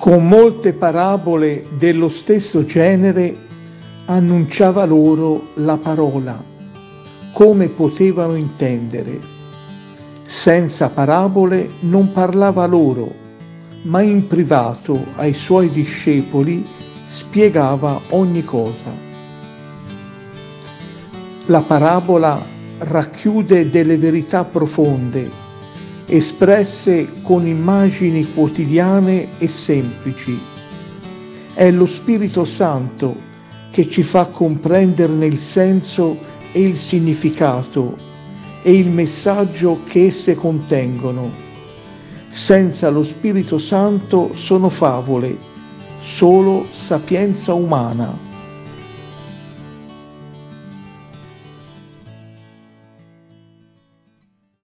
Con molte parabole dello stesso genere annunciava loro la parola, come potevano intendere. Senza parabole non parlava loro, ma in privato ai suoi discepoli spiegava ogni cosa. La parabola racchiude delle verità profonde espresse con immagini quotidiane e semplici. È lo Spirito Santo che ci fa comprenderne il senso e il significato e il messaggio che esse contengono. Senza lo Spirito Santo sono favole, solo sapienza umana.